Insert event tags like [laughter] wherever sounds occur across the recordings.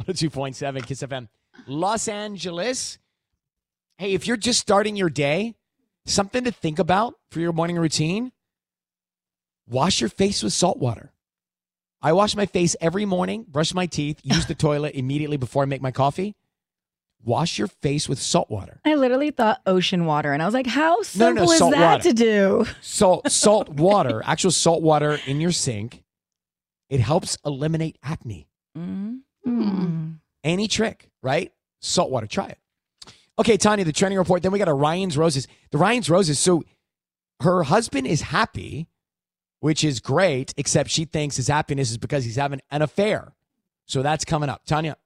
102.7 Kiss FM. Los Angeles. Hey, if you're just starting your day, something to think about for your morning routine wash your face with salt water. I wash my face every morning, brush my teeth, use the toilet immediately before I make my coffee. Wash your face with salt water. I literally thought ocean water, and I was like, how No, no, simple no, is that water. to do? Salt, salt water, actual salt water in your sink. It helps eliminate acne. Mm-hmm. Mm. Any trick, right? Salt water. Try it. Okay, Tanya, the trending report. Then we got a Ryan's Roses. The Ryan's Roses. So her husband is happy, which is great, except she thinks his happiness is because he's having an affair. So that's coming up. Tanya.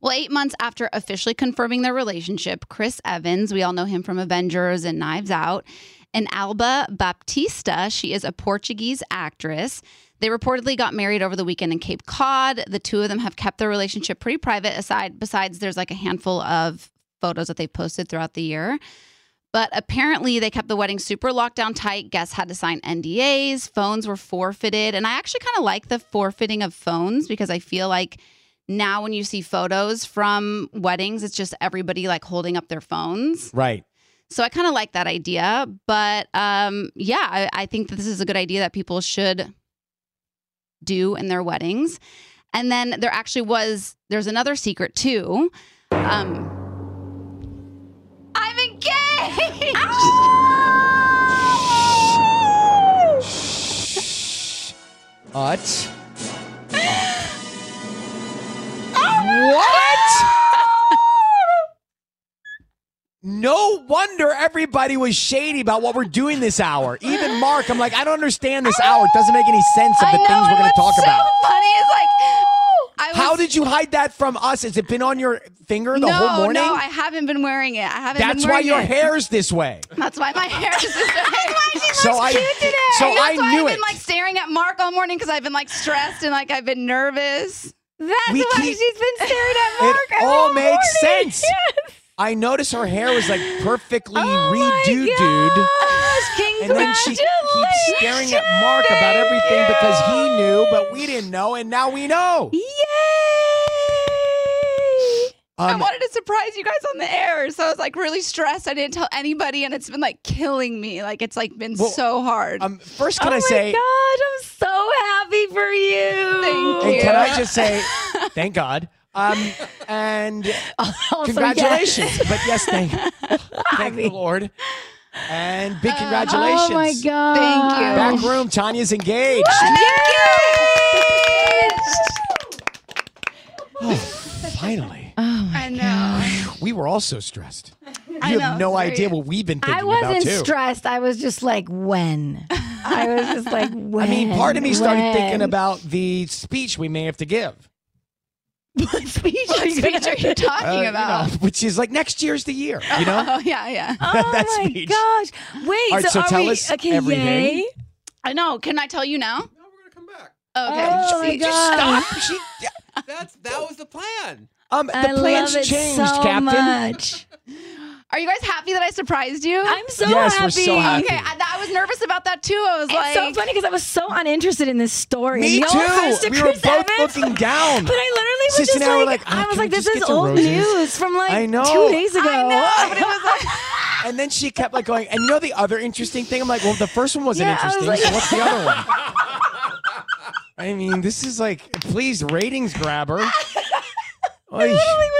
Well, eight months after officially confirming their relationship, Chris Evans, we all know him from Avengers and Knives Out, and Alba Baptista, she is a Portuguese actress. They reportedly got married over the weekend in Cape Cod. The two of them have kept their relationship pretty private, aside besides there's like a handful of photos that they've posted throughout the year. But apparently, they kept the wedding super locked down tight. Guests had to sign NDAs. Phones were forfeited. And I actually kind of like the forfeiting of phones because I feel like now when you see photos from weddings, it's just everybody like holding up their phones. Right. So I kind of like that idea. But um, yeah, I, I think that this is a good idea that people should do in their weddings. And then there actually was, there's another secret too. Um, I'm engaged. What? [gasps] what? No wonder everybody was shady about what we're doing this hour. Even Mark, I'm like, I don't understand this hour. It doesn't make any sense of the know, things we're going to talk what's about. So funny is like, was, How did you hide that from us? Has it been on your finger the no, whole morning? No, I haven't been wearing it. I haven't. That's why your it. hair's this way. That's why my hair is this way. [laughs] That's So I, so And I that's why knew I've it. been like staring at Mark all morning because I've been like stressed and like I've been nervous. That's We why keep- she's been staring at Mark. it all makes sense. [laughs] I noticed her hair was like perfectly redo, dude. And then she keeps staring at Mark about everything because he knew, but we didn't know, and now we know. Yay. I Um, wanted to surprise you guys on the air, so I was like really stressed. I didn't tell anybody, and it's been like killing me. Like it's like been Well, so hard. Um, first, oh can I my say, God, I'm so happy for you. Thank and you. can I just say, [laughs] thank God. Um, and [laughs] Also, congratulations. yes. [laughs] But yes, thank, [laughs] thank the Lord. And big congratulations. Oh my God. Thank you. Back room, Tanya's engaged. Oh, finally. Oh my I know. We were all so stressed. You I have know, no it's idea very- what we've been thinking about. I wasn't too. stressed. I was just like, when? I was just like, when? I mean, part of me started When? thinking about the speech we may have to give. [laughs] what speech What you [laughs] speech are you Uh, talking you about? know, which is like next year's the year, you know? Oh [laughs] yeah, yeah. Oh my speech. gosh! Wait, All right, so, so are tell we, us okay, everything. yay? I know. Can I tell you now? No, we're gonna come back. Okay. Oh my See, God. Stop. She, That's that was the plan. um, the I plans love it changed, so Captain. Much. Are you guys happy that I surprised you? I'm so Yes, we're happy. so happy. Okay, I, I was nervous about that too. I was It's like, so funny because I was so uninterested in this story. Me no too. to We were both Evans, looking down. But I literally was Sis just and I were like, like, oh, I was like, this is old roses? news from like I know. two days ago. I know, but it was like, [laughs] And then she kept like going, and you know the other interesting thing? I'm like, well, the first one wasn't Yeah, I was interesting, like- so what's the other one? [laughs] I mean, this is like, please, ratings grabber. [laughs] I literally was just like,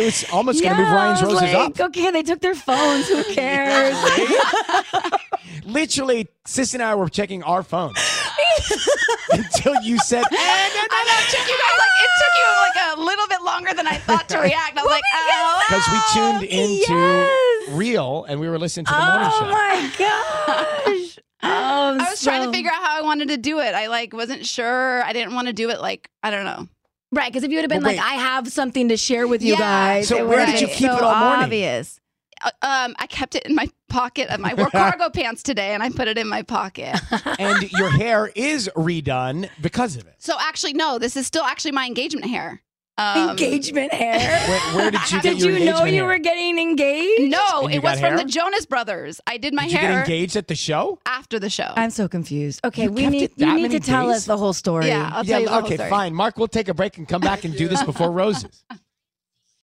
I was almost going to yeah, move Ryan's I was roses like, up. Okay, they took their phones. Who [laughs] cares? [laughs] Literally, Sis and I were checking our phones [laughs] until you said, "Eh, I know. It took you guys like it took you like a little bit longer than I thought to react. I was like, oh, because we tuned into Yes. Real and we were listening to the morning oh show. my gosh! Oh, I was trying to figure out how I wanted to do it. I like wasn't sure. I didn't want to do it like I don't know. Right, because if you would have been Well, like. I have something to share with you Yeah. guys. So where did you been keep so it all morning? Obvious. Uh, Um, I kept it in my pocket of my I wore [laughs] cargo pants today, and I put it in my pocket. [laughs] and your hair is redone because of it. So actually, no, this is still actually my engagement hair. Um, engagement hair. Where, where did you [laughs] get Did your you know you hair? were getting engaged? No, it was got from the Jonas Brothers. I did my Did you get hair engaged at the show? after the show. I'm so confused. Okay, You we need you need many to tell us the whole story. yeah, I'll tell you the whole okay, story. fine. Mark, we'll take a break and come back and do this [laughs] before roses.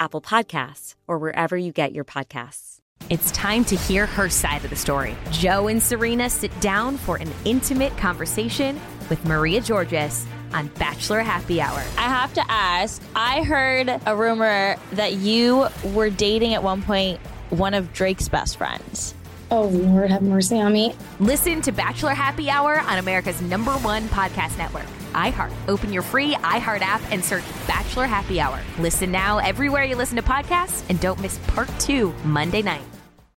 Apple Podcasts, or wherever you get your podcasts. It's time to hear her side of the story. Joe and Serena sit down for an intimate conversation with Maria Georgas on Bachelor Happy Hour. I have to ask I heard a rumor that you were dating at one point one of Drake's best friends. Oh, Lord, have mercy on me. Listen to Bachelor Happy Hour on America's number one podcast network, iHeart. Open your free iHeart app and search Bachelor Happy Hour. Listen now everywhere you listen to podcasts and don't miss part two Monday night.